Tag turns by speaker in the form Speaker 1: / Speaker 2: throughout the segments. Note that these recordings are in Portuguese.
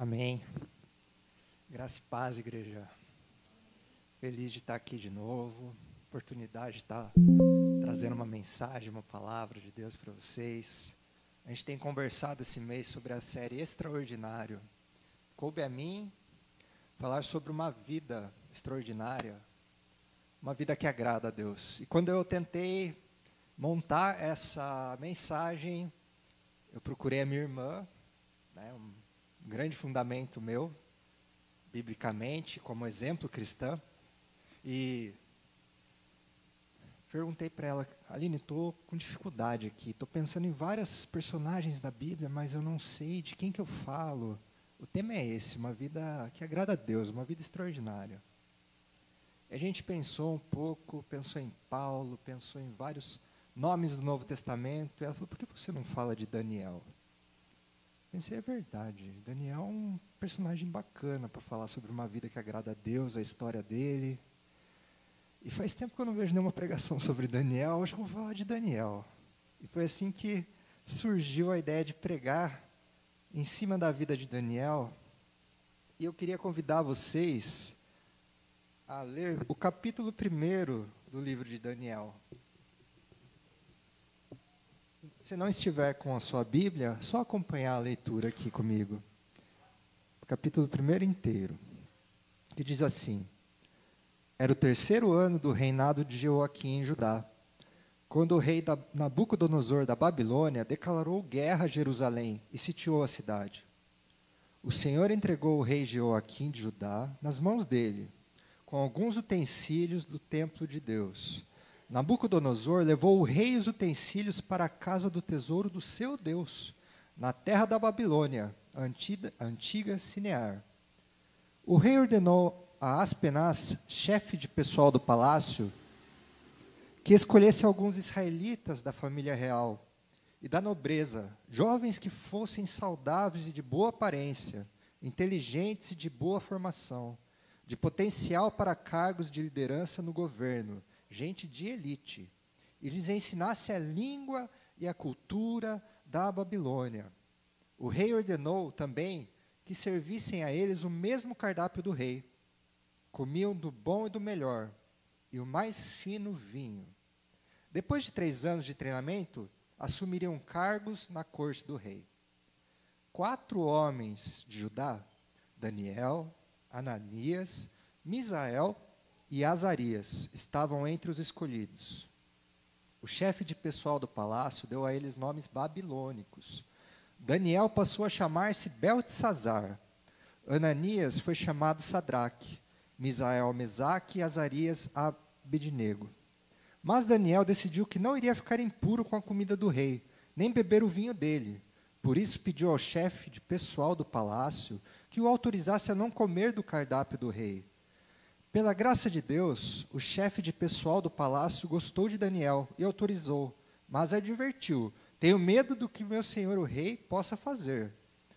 Speaker 1: Amém. Graça e paz, igreja. Feliz de estar aqui de novo. Oportunidade de estar trazendo uma mensagem, uma palavra de Deus para vocês. A gente tem conversado esse mês sobre a série Extraordinário. Coube a mim falar sobre uma vida extraordinária, uma vida que agrada a Deus. E quando eu tentei montar essa mensagem, eu procurei a minha irmã, né, grande fundamento meu, biblicamente, como exemplo cristão, e perguntei para ela, Aline, estou com dificuldade aqui, estou pensando em vários personagens da Bíblia, mas eu não sei de quem que eu falo. O tema é esse, uma vida que agrada a Deus, uma vida extraordinária. A gente pensou um pouco, pensou em Paulo, pensou em vários nomes do Novo Testamento, e ela falou, por que você não fala de Daniel? Pensei, é verdade. Daniel é um personagem bacana para falar sobre uma vida que agrada a Deus, a história dele. E faz tempo que eu não vejo nenhuma pregação sobre Daniel, hoje eu vou falar de Daniel. E foi assim que surgiu a ideia de pregar em cima da vida de Daniel. E eu queria convidar vocês a ler o capítulo 1 do livro de Daniel. Se não estiver com a sua Bíblia, só acompanhar a leitura aqui comigo. O capítulo 1 inteiro. Que diz assim: Era o terceiro ano do reinado de Joaquim em Judá, quando o rei Nabucodonosor da Babilônia declarou guerra a Jerusalém e sitiou a cidade. O Senhor entregou o rei Joaquim de Judá nas mãos dele, com alguns utensílios do templo de Deus Nabucodonosor levou o rei e os utensílios para a casa do tesouro do seu Deus, na terra da Babilônia, antiga, antiga Cinear. O rei ordenou a Aspenaz, chefe de pessoal do palácio, que escolhesse alguns israelitas da família real e da nobreza, jovens que fossem saudáveis e de boa aparência, inteligentes e de boa formação, de potencial para cargos de liderança no governo gente de elite, e lhes ensinasse a língua e a cultura da Babilônia. O rei ordenou também que servissem a eles o mesmo cardápio do rei. Comiam do bom e do melhor, e o mais fino vinho. Depois de três anos de treinamento, assumiriam cargos na corte do rei. Quatro homens de Judá, Daniel, Ananias, Misael e Azarias estavam entre os escolhidos. O chefe de pessoal do palácio deu a eles nomes babilônicos. Daniel passou a chamar-se Beltesazar. Ananias foi chamado Sadraque. Misael Mesaque e Azarias Abednego. Mas Daniel decidiu que não iria ficar impuro com a comida do rei, nem beber o vinho dele. Por isso pediu ao chefe de pessoal do palácio que o autorizasse a não comer do cardápio do rei. Pela graça de Deus, o chefe de pessoal do palácio gostou de Daniel e autorizou, mas advertiu: Tenho medo do que meu senhor o rei possa fazer.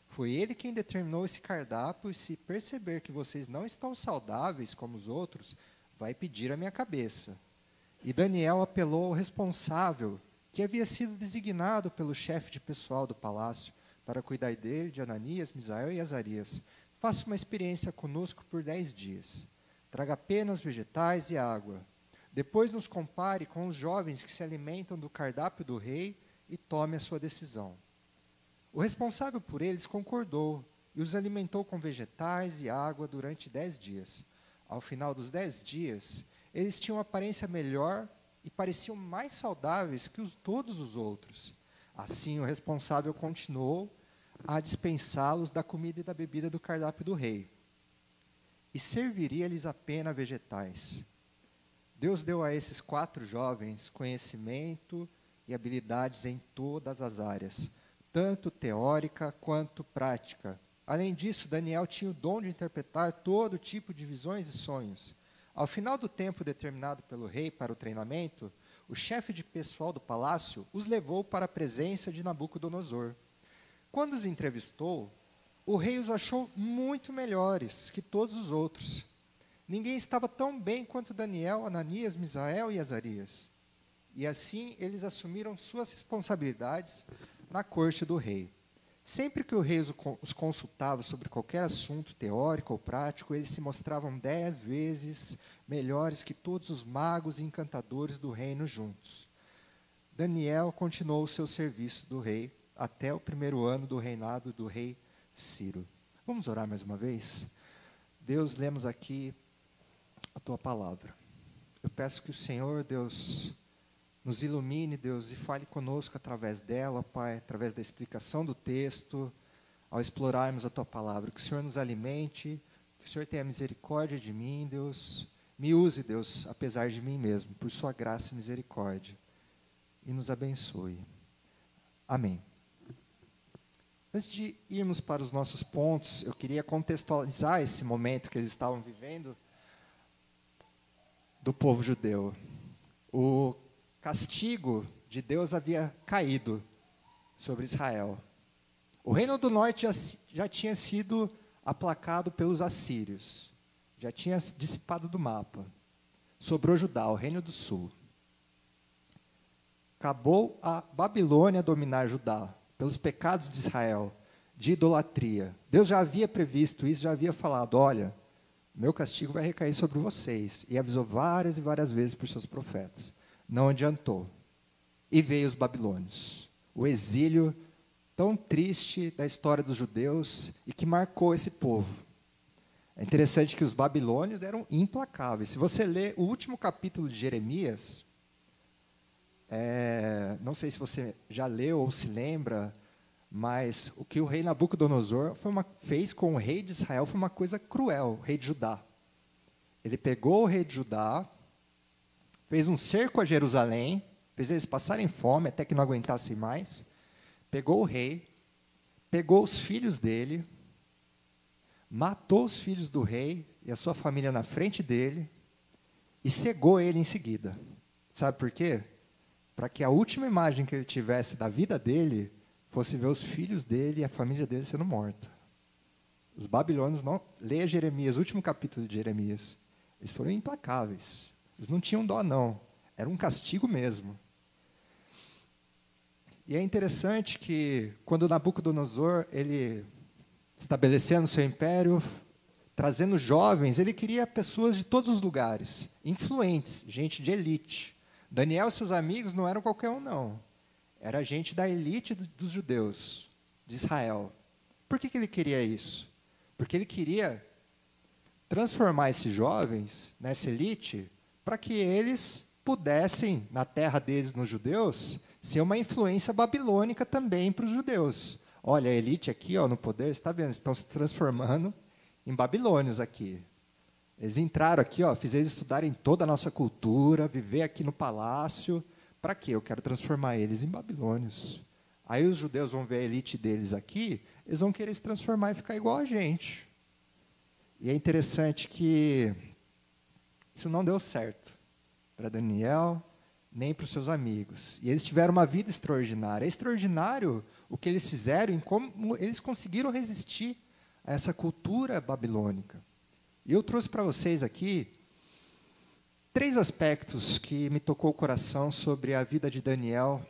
Speaker 1: Foi ele quem determinou esse cardápio, e se perceber que vocês não estão saudáveis como os outros, vai pedir a minha cabeça. E Daniel apelou ao responsável, que havia sido designado pelo chefe de pessoal do palácio, para cuidar dele, de Ananias, Misael e Azarias. Faça uma experiência conosco por dez dias. Traga apenas vegetais e água. Depois nos compare com os jovens que se alimentam do cardápio do rei e tome a sua decisão. O responsável por eles concordou e os alimentou com vegetais e água durante dez dias. Ao final dos dez dias, eles tinham aparência melhor e pareciam mais saudáveis que os, todos os outros. Assim, o responsável continuou a dispensá-los da comida e da bebida do cardápio do rei e serviria-lhes apenas vegetais. Deus deu a esses quatro jovens conhecimento e habilidades em todas as áreas, tanto teórica quanto prática. Além disso, Daniel tinha o dom de interpretar todo tipo de visões e sonhos. Ao final do tempo determinado pelo rei para o treinamento, o chefe de pessoal do palácio os levou para a presença de Nabucodonosor. Quando os entrevistou, o rei os achou muito melhores que todos os outros. Ninguém estava tão bem quanto Daniel, Ananias, Misael e Azarias. E assim eles assumiram suas responsabilidades na corte do rei. Sempre que o rei os consultava sobre qualquer assunto teórico ou prático, eles se mostravam dez vezes melhores que todos os magos e encantadores do reino juntos. Daniel continuou o seu serviço do rei até o primeiro ano do reinado do rei Ciro. Vamos orar mais uma vez? Deus, lemos aqui a tua palavra. Eu peço que o Senhor, Deus, nos ilumine, Deus, e fale conosco através dela, Pai, através da explicação do texto, ao explorarmos a tua palavra. Que o Senhor nos alimente, que o Senhor tenha misericórdia de mim, Deus. Me use, Deus, apesar de mim mesmo, por sua graça e misericórdia. E nos abençoe. Amém. Antes de irmos para os nossos pontos, eu queria contextualizar esse momento que eles estavam vivendo do povo judeu. O castigo de Deus havia caído sobre Israel. O reino do norte já, tinha sido aplacado pelos assírios, já tinha dissipado do mapa. Sobrou Judá, o reino do sul. Acabou a Babilônia dominar Judá pelos pecados de Israel, de idolatria. Deus já havia previsto isso, já havia falado: olha, meu castigo vai recair sobre vocês. E avisou várias e várias vezes por seus profetas não adiantou. E veio os babilônios. O exílio tão triste da história dos judeus e que marcou esse povo. É interessante que os babilônios eram implacáveis. Se você ler o último capítulo de Jeremias, é, não sei se você já leu ou se lembra, mas o que o rei Nabucodonosor uma, fez com o rei de Israel foi uma coisa cruel, o rei de Judá. Ele pegou o rei de Judá, fez um cerco a Jerusalém, fez eles passarem fome até que não aguentassem mais, pegou o rei, pegou os filhos dele, matou os filhos do rei e a sua família na frente dele e cegou ele em seguida. Sabe por quê? Para que a última imagem que ele tivesse da vida dele fosse ver os filhos dele e a família dele sendo morta. Os babilônios não. Leia Jeremias, último capítulo de Jeremias. Eles foram implacáveis. Eles não tinham dó, não. Era um castigo mesmo. E é interessante que, quando Nabucodonosor, ele estabelecendo seu império, trazendo jovens, ele queria pessoas de todos os lugares, influentes, gente de elite. Daniel e seus amigos não eram qualquer um, não. Era gente da elite dos judeus, de Israel. Por que, que ele queria isso? Porque ele queria transformar esses jovens, nessa elite, para que eles pudessem, na terra deles, nos judeus, ser uma influência babilônica também para os judeus. Olha, a elite aqui ó, no poder, está vendo? Estão se transformando em babilônios aqui. Eles entraram aqui, ó, fizeram eles estudarem toda a nossa cultura, viver aqui no palácio. Para quê? Eu quero transformar eles em babilônios. Aí os judeus vão ver a elite deles aqui, eles vão querer se transformar e ficar igual a gente. E é interessante que isso não deu certo para Daniel, nem para os seus amigos. E eles tiveram uma vida extraordinária. É extraordinário o que eles fizeram, em como eles conseguiram resistir a essa cultura babilônica. E eu trouxe para vocês aqui três aspectos que me tocou o coração sobre a vida de Daniel,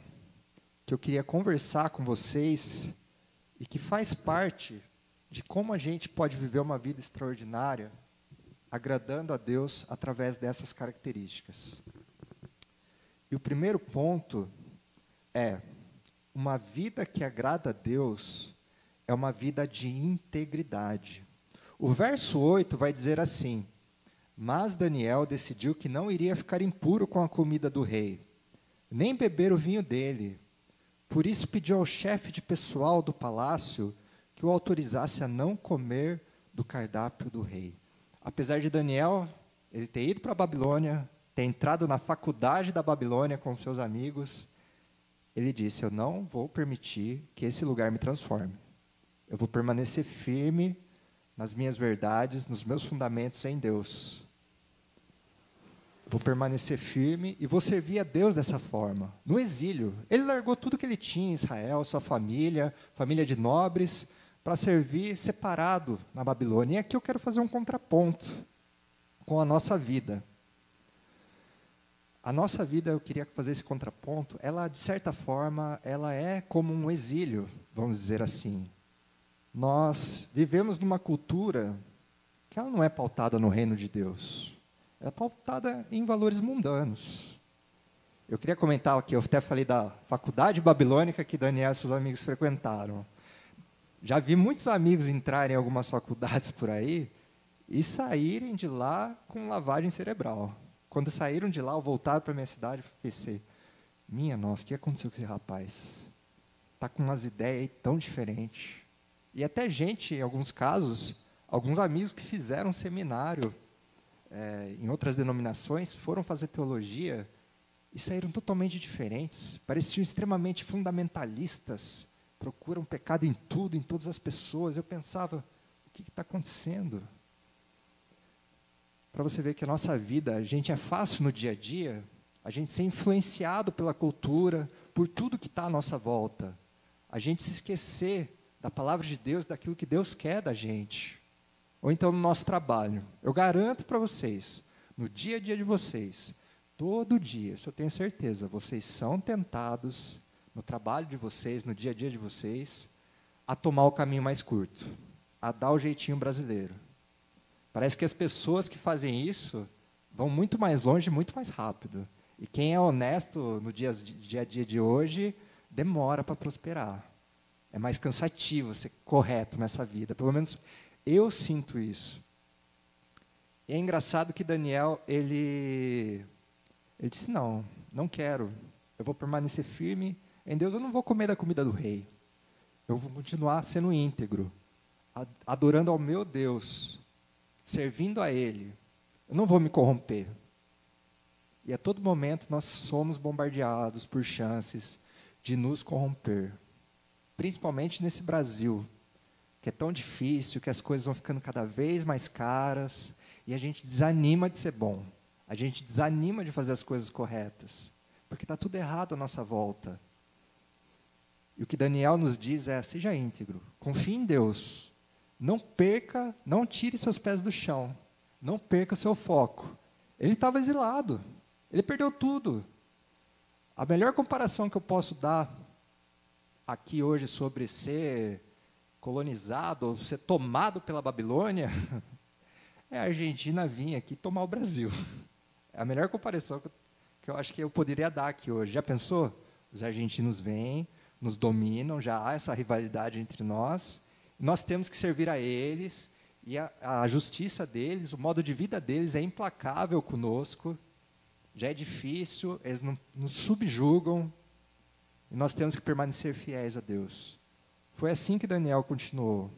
Speaker 1: que eu queria conversar com vocês e que faz parte de como a gente pode viver uma vida extraordinária agradando a Deus através dessas características. E o primeiro ponto é: uma vida que agrada a Deus é uma vida de integridade. O verso 8 vai dizer assim: Mas Daniel decidiu que não iria ficar impuro com a comida do rei, nem beber o vinho dele. Por isso pediu ao chefe de pessoal do palácio que o autorizasse a não comer do cardápio do rei. Apesar de Daniel ele ter ido para a Babilônia, ter entrado na faculdade da Babilônia com seus amigos, ele disse: Eu não vou permitir que esse lugar me transforme. Eu vou permanecer firme nas minhas verdades, nos meus fundamentos em Deus. Vou permanecer firme e vou servir a Deus dessa forma. No exílio, ele largou tudo que ele tinha em Israel, sua família, família de nobres, para servir separado na Babilônia. E aqui eu quero fazer um contraponto com a nossa vida. a nossa vida, eu queria fazer esse contraponto, ela, de certa forma, ela é como um exílio, vamos dizer assim. Nós vivemos numa cultura que ela não é pautada no reino de Deus. É pautada em valores mundanos. Eu queria comentar aqui, eu até falei da faculdade babilônica que Daniel e seus amigos frequentaram. Já vi muitos amigos entrarem em algumas faculdades por aí e saírem de lá com lavagem cerebral. Quando saíram de lá, ou voltaram para minha cidade, eu pensei, minha nossa, o que aconteceu com esse rapaz? Está com umas ideias tão diferentes. E até gente, em alguns casos, alguns amigos que fizeram seminário é, em outras denominações, foram fazer teologia e saíram totalmente diferentes. Pareciam extremamente fundamentalistas, procuram pecado em tudo, em todas as pessoas. Eu pensava, o que está acontecendo? para você ver que a nossa vida, a gente é fácil no dia a dia, a gente ser influenciado pela cultura, por tudo que está à nossa volta. A gente se esquecer da palavra de Deus, daquilo que Deus quer da gente. Ou então no nosso trabalho. Eu garanto para vocês, no dia a dia de vocês, todo dia, isso eu tenho certeza, vocês são tentados no trabalho de vocês, no dia a dia de vocês, a tomar o caminho mais curto, a dar o jeitinho brasileiro. Parece que as pessoas que fazem isso vão muito mais longe, muito mais rápido. E quem é honesto no dia, dia a dia de hoje demora para prosperar. É mais cansativo ser correto nessa vida. Pelo menos eu sinto isso. E é engraçado que Daniel, ele, ele disse: Não, não quero. Eu vou permanecer firme em Deus. Eu não vou comer da comida do rei. Eu vou continuar sendo íntegro, adorando ao meu Deus, servindo a Ele, eu não vou me corromper. E a todo momento nós somos bombardeados por chances de nos corromper. Principalmente nesse Brasil, que é tão difícil, que as coisas vão ficando cada vez mais caras, e a gente desanima de ser bom. A gente desanima de fazer as coisas corretas, porque está tudo errado à nossa volta. E o que Daniel nos diz é: seja íntegro, confie em Deus, não perca, não tire seus pés do chão. Não perca o seu foco. Ele estava exilado. Ele perdeu tudo. A melhor comparação que eu posso dar aqui hoje sobre ser colonizado ou ser tomado pela Babilônia é a Argentina vir aqui tomar o Brasil. É a melhor comparação que eu, acho que eu poderia dar aqui hoje. Já pensou? Os argentinos vêm, nos dominam, já há essa rivalidade entre nós. Nós temos que servir a eles, e a, a justiça deles, o modo de vida deles é implacável conosco, já é difícil, eles nos subjugam, e nós temos que permanecer fiéis a Deus. Foi assim que Daniel continuou.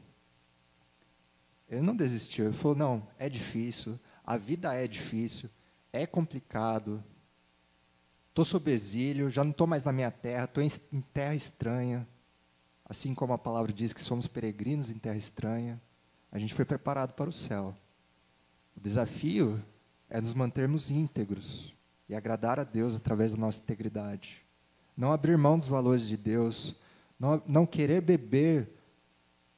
Speaker 1: Ele não desistiu, ele falou: não, é difícil, a vida é difícil, é complicado, estou sob exílio, já não estou mais na minha terra, estou em, em terra estranha. Assim como a palavra diz que somos peregrinos em terra estranha, a gente foi preparado para o céu. O desafio é nos mantermos íntegros e agradar a Deus através da nossa integridade. Não abrir mão dos valores de Deus, não, não querer beber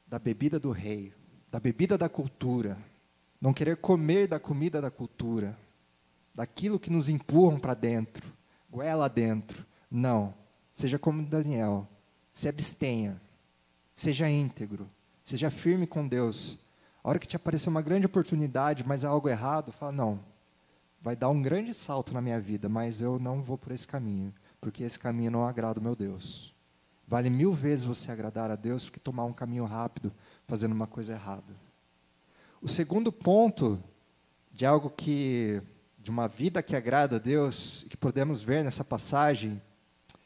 Speaker 1: da bebida do rei, da bebida da cultura, não querer comer da comida da cultura, daquilo que nos empurram para dentro, goela dentro. Não. Seja como Daniel se abstenha, seja íntegro, seja firme com Deus. A hora que te aparecer uma grande oportunidade, mas é algo errado, fala: não, vai dar um grande salto na minha vida, mas eu não vou por esse caminho, porque esse caminho não agrada o meu Deus. Vale mil vezes você agradar a Deus do que tomar um caminho rápido fazendo uma coisa errada. O segundo ponto de algo que, de uma vida que agrada a Deus, que podemos ver nessa passagem,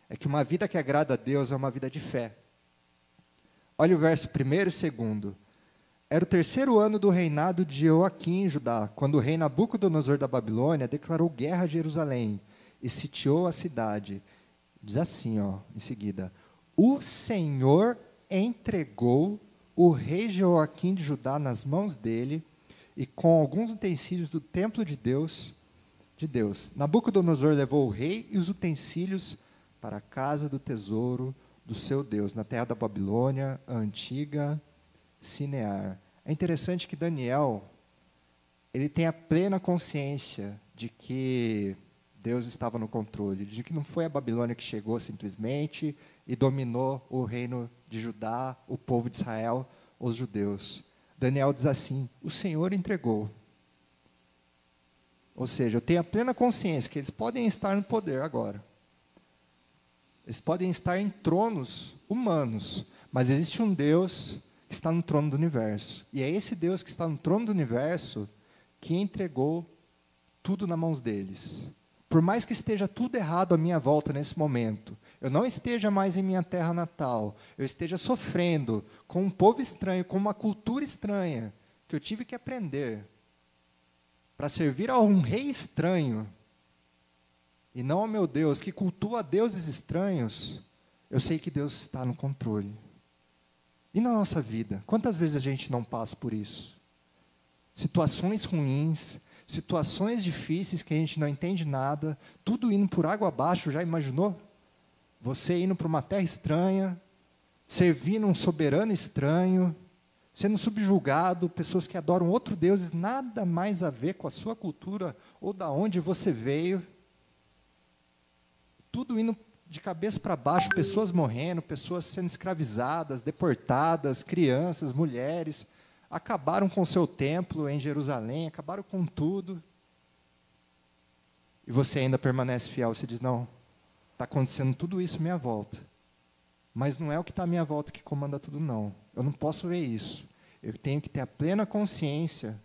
Speaker 1: é que uma vida que agrada a Deus é uma vida de fé. Olha o verso 1 e 2. Era o terceiro ano do reinado de Joaquim em Judá, quando o rei Nabucodonosor da Babilônia declarou guerra a Jerusalém e sitiou a cidade. Diz assim, ó, em seguida: O Senhor entregou o rei Joaquim de Judá nas mãos dele e com alguns utensílios do templo de Deus, de Deus. Nabucodonosor levou o rei e os utensílios para a casa do tesouro do seu Deus, na terra da Babilônia, a antiga Sinear. É interessante que Daniel ele tem a plena consciência de que Deus estava no controle, de que não foi a Babilônia que chegou simplesmente e dominou o reino de Judá, o povo de Israel, os judeus. Daniel diz assim: o Senhor entregou. Ou seja, eu tenho a plena consciência que eles podem estar no poder agora. Eles podem estar em tronos humanos, mas existe um Deus que está no trono do universo. E é esse Deus que está no trono do universo que entregou tudo nas mãos deles. Por mais que esteja tudo errado à minha volta nesse momento, eu não esteja mais em minha terra natal, eu esteja sofrendo com um povo estranho, com uma cultura estranha, que eu tive que aprender para servir a um rei estranho, e não ao meu Deus, que cultua deuses estranhos, eu sei que Deus está no controle. E na nossa vida, quantas vezes a gente não passa por isso? Situações ruins, situações difíceis que a gente não entende nada, tudo indo por água abaixo, já imaginou? Você indo para uma terra estranha, servindo um soberano estranho, sendo subjugado, pessoas que adoram outros deuses, nada mais a ver com a sua cultura ou da onde você veio. Tudo indo de cabeça para baixo, pessoas morrendo, pessoas sendo escravizadas, deportadas, crianças, mulheres acabaram com o seu templo em Jerusalém, acabaram com tudo. E você ainda permanece fiel, você diz: não, está acontecendo tudo isso à minha volta. Mas não é o que está à minha volta que comanda tudo, não. Eu não posso ver isso. Eu tenho que ter a plena consciência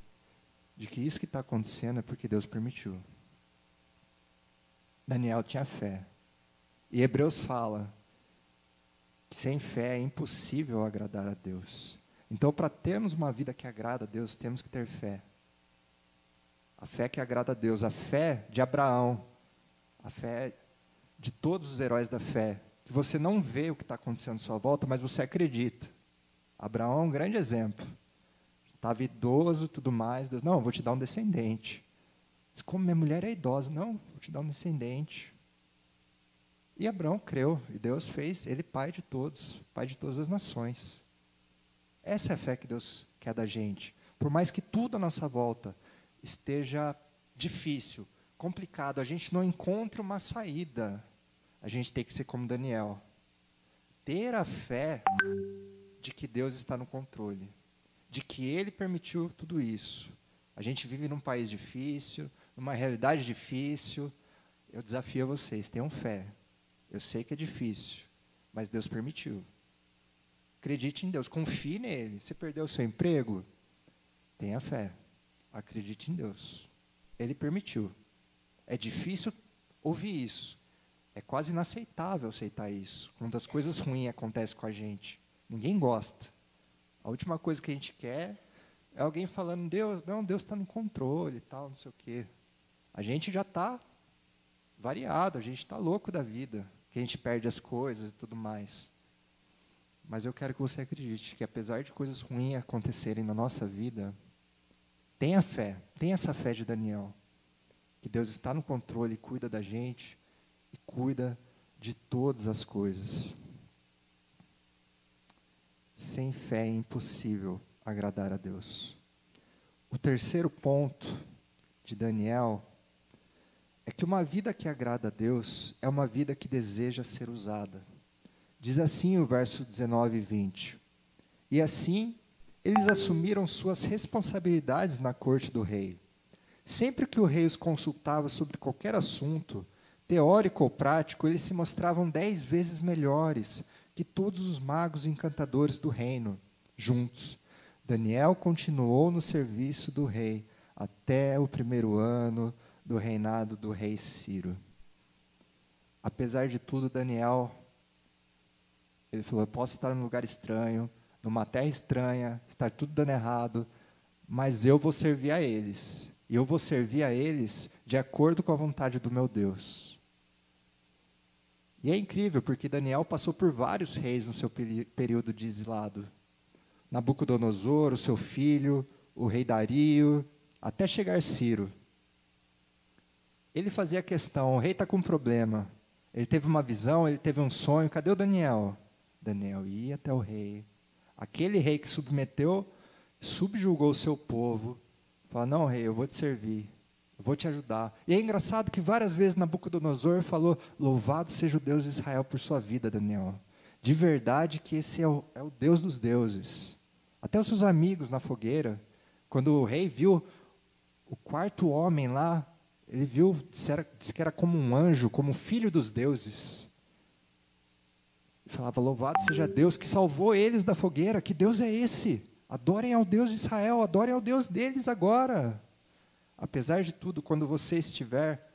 Speaker 1: de que isso que está acontecendo é porque Deus permitiu. Daniel tinha fé. E Hebreus fala que sem fé é impossível agradar a Deus. Então, para termos uma vida que agrada a Deus, temos que ter fé. A fé que agrada a Deus, a fé de Abraão, a fé de todos os heróis da fé, que você não vê o que está acontecendo à sua volta, mas você acredita. Abraão é um grande exemplo. Estava idoso tudo mais. Deus, não, vou te dar um descendente. Diz, como minha mulher é idosa, não, vou te dar um descendente. E Abraão creu, e Deus fez ele pai de todos, pai de todas as nações. Essa é a fé que Deus quer da gente. Por mais que tudo à nossa volta esteja difícil, complicado, a gente não encontra uma saída. A gente tem que ser como Daniel. Ter a fé de que Deus está no controle, de que Ele permitiu tudo isso. A gente vive num país difícil, numa realidade difícil. Eu desafio vocês, tenham fé. Eu sei que é difícil, mas Deus permitiu. Acredite em Deus, confie nele. Você perdeu o seu emprego? Tenha fé. Acredite em Deus. Ele permitiu. É difícil ouvir isso. É quase inaceitável aceitar isso. Quando as coisas ruins acontecem com a gente. Ninguém gosta. A última coisa que a gente quer é alguém falando, Deus, não, Deus está no controle e tal, não sei o quê. A gente já está variado, a gente está louco da vida, que a gente perde as coisas e tudo mais. Mas eu quero que você acredite que, apesar de coisas ruins acontecerem na nossa vida, tenha fé, tenha essa fé de Daniel. Que Deus está no controle e cuida da gente e cuida de todas as coisas. Sem fé é impossível agradar a Deus. O terceiro ponto de Daniel é que uma vida que agrada a Deus é uma vida que deseja ser usada. Diz assim o verso 19 e 20. E assim, eles assumiram suas responsabilidades na corte do rei. Sempre que o rei os consultava sobre qualquer assunto, teórico ou prático, eles se mostravam dez vezes melhores que todos os magos encantadores do reino, juntos. Daniel continuou no serviço do rei até o primeiro ano do reinado do rei Ciro. Apesar de tudo, Daniel ele falou: Eu posso estar num lugar estranho, numa terra estranha, estar tudo dando errado, mas eu vou servir a eles. E eu vou servir a eles de acordo com a vontade do meu Deus. E é incrível, porque Daniel passou por vários reis no seu período de exilado. Nabucodonosor, o seu filho, o rei Dario, até chegar Ciro. Ele fazia questão, o rei está com um problema. Ele teve uma visão, ele teve um sonho, cadê o Daniel? Daniel ia até o rei, aquele rei que submeteu, subjugou o seu povo, fala: Não, rei, eu vou te servir. Eu vou te ajudar. E é engraçado que várias vezes Nabucodonosor falou: Louvado seja o Deus de Israel por sua vida, Daniel. De verdade que esse é o, é o Deus dos deuses. Até os seus amigos na fogueira, quando o rei viu o quarto homem lá, ele viu, disse, disse que era como um anjo, como filho dos deuses. E falava: Louvado seja Deus que salvou eles da fogueira. Que Deus é esse? Adorem ao Deus de Israel, adorem ao Deus deles agora. Apesar de tudo, quando você estiver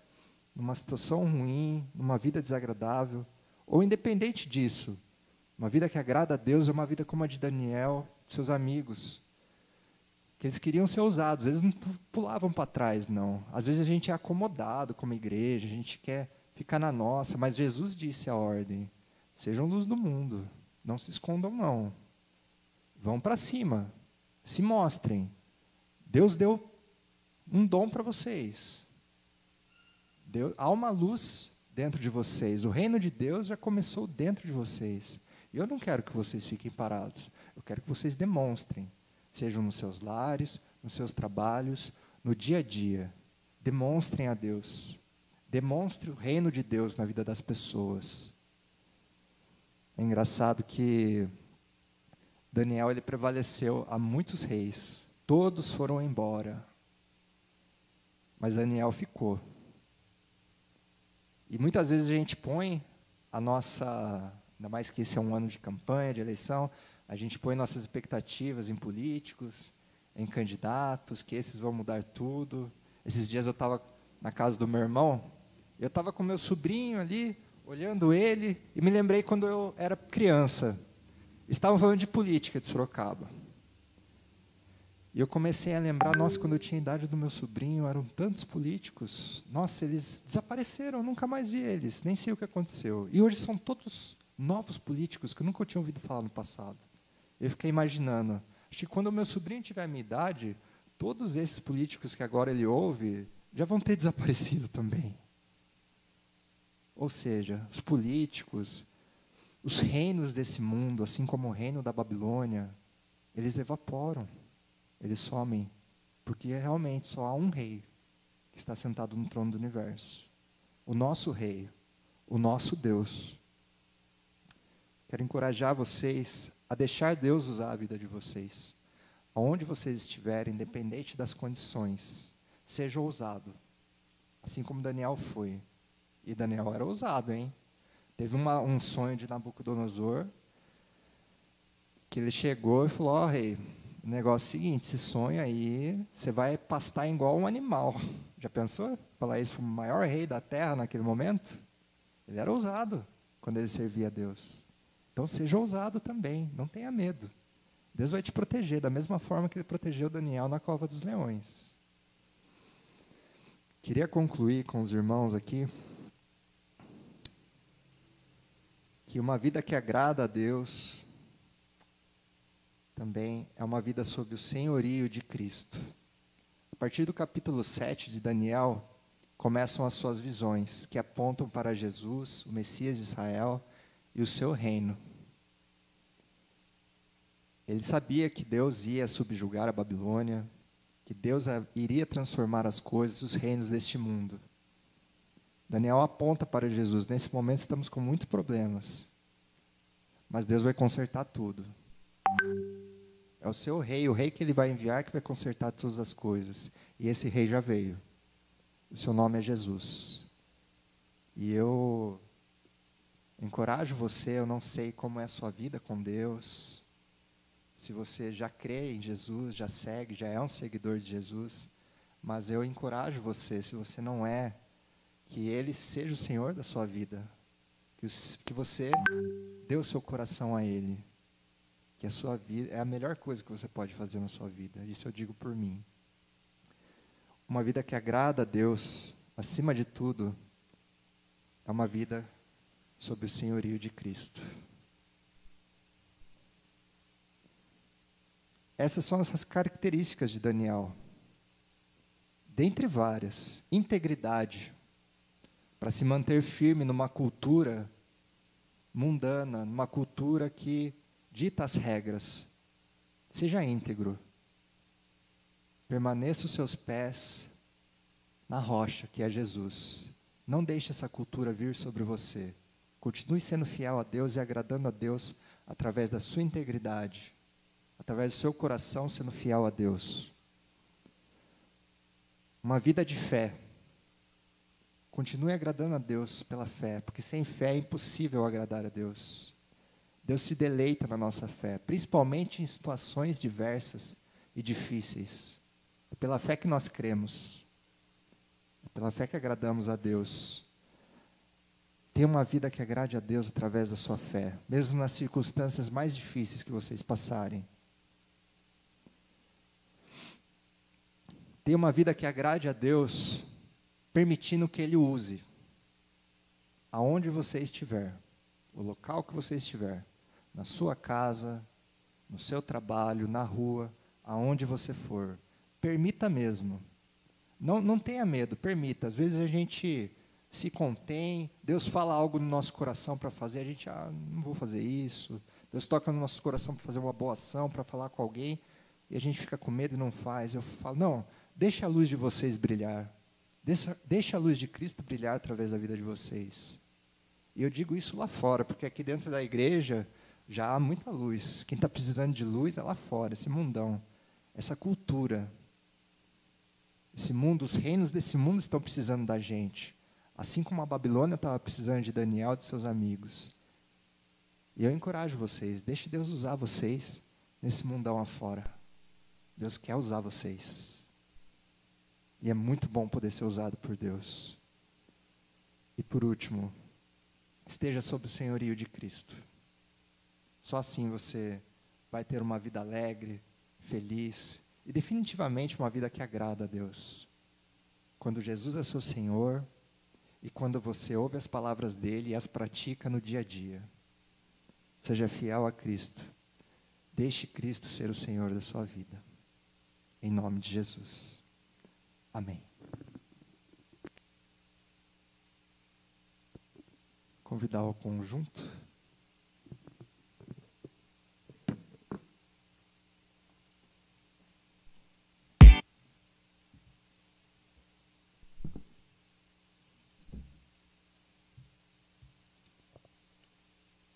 Speaker 1: numa situação ruim, numa vida desagradável, ou independente disso, uma vida que agrada a Deus é uma vida como a de Daniel, seus amigos, que eles queriam ser ousados, eles não pulavam para trás, não. Às vezes a gente é acomodado como igreja, a gente quer ficar na nossa, mas Jesus disse a ordem: sejam luz do mundo, não se escondam, não. Vão para cima, se mostrem. Deus deu um dom para vocês. Deus, há uma luz dentro de vocês. O reino de Deus já começou dentro de vocês. E eu não quero que vocês fiquem parados. Eu quero que vocês demonstrem. Sejam nos seus lares, nos seus trabalhos, no dia a dia. Demonstrem a Deus. Demonstre o reino de Deus na vida das pessoas. É engraçado que Daniel ele prevaleceu a muitos reis. Todos foram embora. Mas Daniel ficou. E muitas vezes a gente põe a nossa, ainda mais que esse é um ano de campanha, de eleição, a gente põe nossas expectativas em políticos, em candidatos, que esses vão mudar tudo. Esses dias eu estava na casa do meu irmão, eu estava com meu sobrinho ali, olhando ele, e me lembrei quando eu era criança. Estavam falando de política de Sorocaba. E eu comecei a lembrar, nossa, quando eu tinha a idade do meu sobrinho, eram tantos políticos. Nossa, eles desapareceram, nunca mais vi eles, nem sei o que aconteceu. E hoje são todos novos políticos que eu nunca tinha ouvido falar no passado. Eu fiquei imaginando, acho que quando o meu sobrinho tiver a minha idade, todos esses políticos que agora ele ouve já vão ter desaparecido também. Ou seja, os políticos, os reinos desse mundo, assim como o reino da Babilônia, eles evaporam, eles somem, porque realmente só há um rei que está sentado no trono do universo. O nosso rei, o nosso Deus. Quero encorajar vocês a deixar Deus usar a vida de vocês. Aonde vocês estiverem, independente das condições, seja ousado. Assim como Daniel foi. E Daniel era ousado, hein? Teve uma, um sonho de Nabucodonosor, que ele chegou e falou: Ó, oh, rei, o negócio é o seguinte: esse sonho aí, você vai pastar igual um animal. Já pensou? Falar isso para o maior rei da terra naquele momento? Ele era ousado quando ele servia a Deus. Então seja ousado também, não tenha medo. Deus vai te proteger, da mesma forma que ele protegeu Daniel na cova dos leões. Queria concluir com os irmãos aqui que uma vida que agrada a Deus também é uma vida sob o senhorio de Cristo. A partir do capítulo 7 de Daniel, começam as suas visões, que apontam para Jesus, o Messias de Israel, e o seu reino. Ele sabia que Deus ia subjugar a Babilônia, que Deus iria transformar as coisas, os reinos deste mundo. Daniel aponta para Jesus. Nesse momento estamos com muitos problemas. Mas Deus vai consertar tudo. É o seu rei, o rei que ele vai enviar que vai consertar todas as coisas. E esse rei já veio. O seu nome é Jesus. E eu encorajo você, eu não sei como é a sua vida com Deus. Se você já crê em Jesus, já segue, já é um seguidor de Jesus, mas eu encorajo você, se você não é, que Ele seja o Senhor da sua vida, que, que você dê o seu coração a Ele, que a sua vida é a melhor coisa que você pode fazer na sua vida. Isso eu digo por mim. Uma vida que agrada a Deus, acima de tudo, é uma vida sob o senhorio de Cristo. Essas são essas características de Daniel. Dentre várias, integridade, para se manter firme numa cultura mundana, numa cultura que dita as regras. Seja íntegro. Permaneça os seus pés na rocha, que é Jesus. Não deixe essa cultura vir sobre você. Continue sendo fiel a Deus e agradando a Deus através da sua integridade, através do seu coração sendo fiel a Deus. Uma vida de fé. Continue agradando a Deus pela fé, porque sem fé é impossível agradar a Deus. Deus se deleita na nossa fé, principalmente em situações diversas e difíceis. É pela fé que nós cremos, é pela fé que agradamos a Deus. Tenha uma vida que agrade a Deus através da sua fé, mesmo nas circunstâncias mais difíceis que vocês passarem. Tenha uma vida que agrade a Deus, permitindo que Ele use, aonde você estiver, o local que você estiver na sua casa, no seu trabalho, na rua, aonde você for. Permita mesmo. Não, não tenha medo, permita. Às vezes a gente se contém, Deus fala algo no nosso coração para fazer, a gente, ah, não vou fazer isso. Deus toca no nosso coração para fazer uma boa ação, para falar com alguém, e a gente fica com medo e não faz. Eu falo, não, deixa a luz de vocês brilhar. Deixa, deixa a luz de Cristo brilhar através da vida de vocês. E eu digo isso lá fora, porque aqui dentro da igreja, já há muita luz. Quem está precisando de luz é lá fora, esse mundão, essa cultura. Esse mundo, os reinos desse mundo estão precisando da gente. Assim como a Babilônia estava precisando de Daniel e de seus amigos. E eu encorajo vocês, deixe Deus usar vocês nesse mundão afora. Deus quer usar vocês. E é muito bom poder ser usado por Deus. E por último, esteja sob o senhorio de Cristo. Só assim você vai ter uma vida alegre, feliz e definitivamente uma vida que agrada a Deus. Quando Jesus é seu Senhor e quando você ouve as palavras dele e as pratica no dia a dia. Seja fiel a Cristo. Deixe Cristo ser o Senhor da sua vida. Em nome de Jesus. Amém. Convidar o conjunto.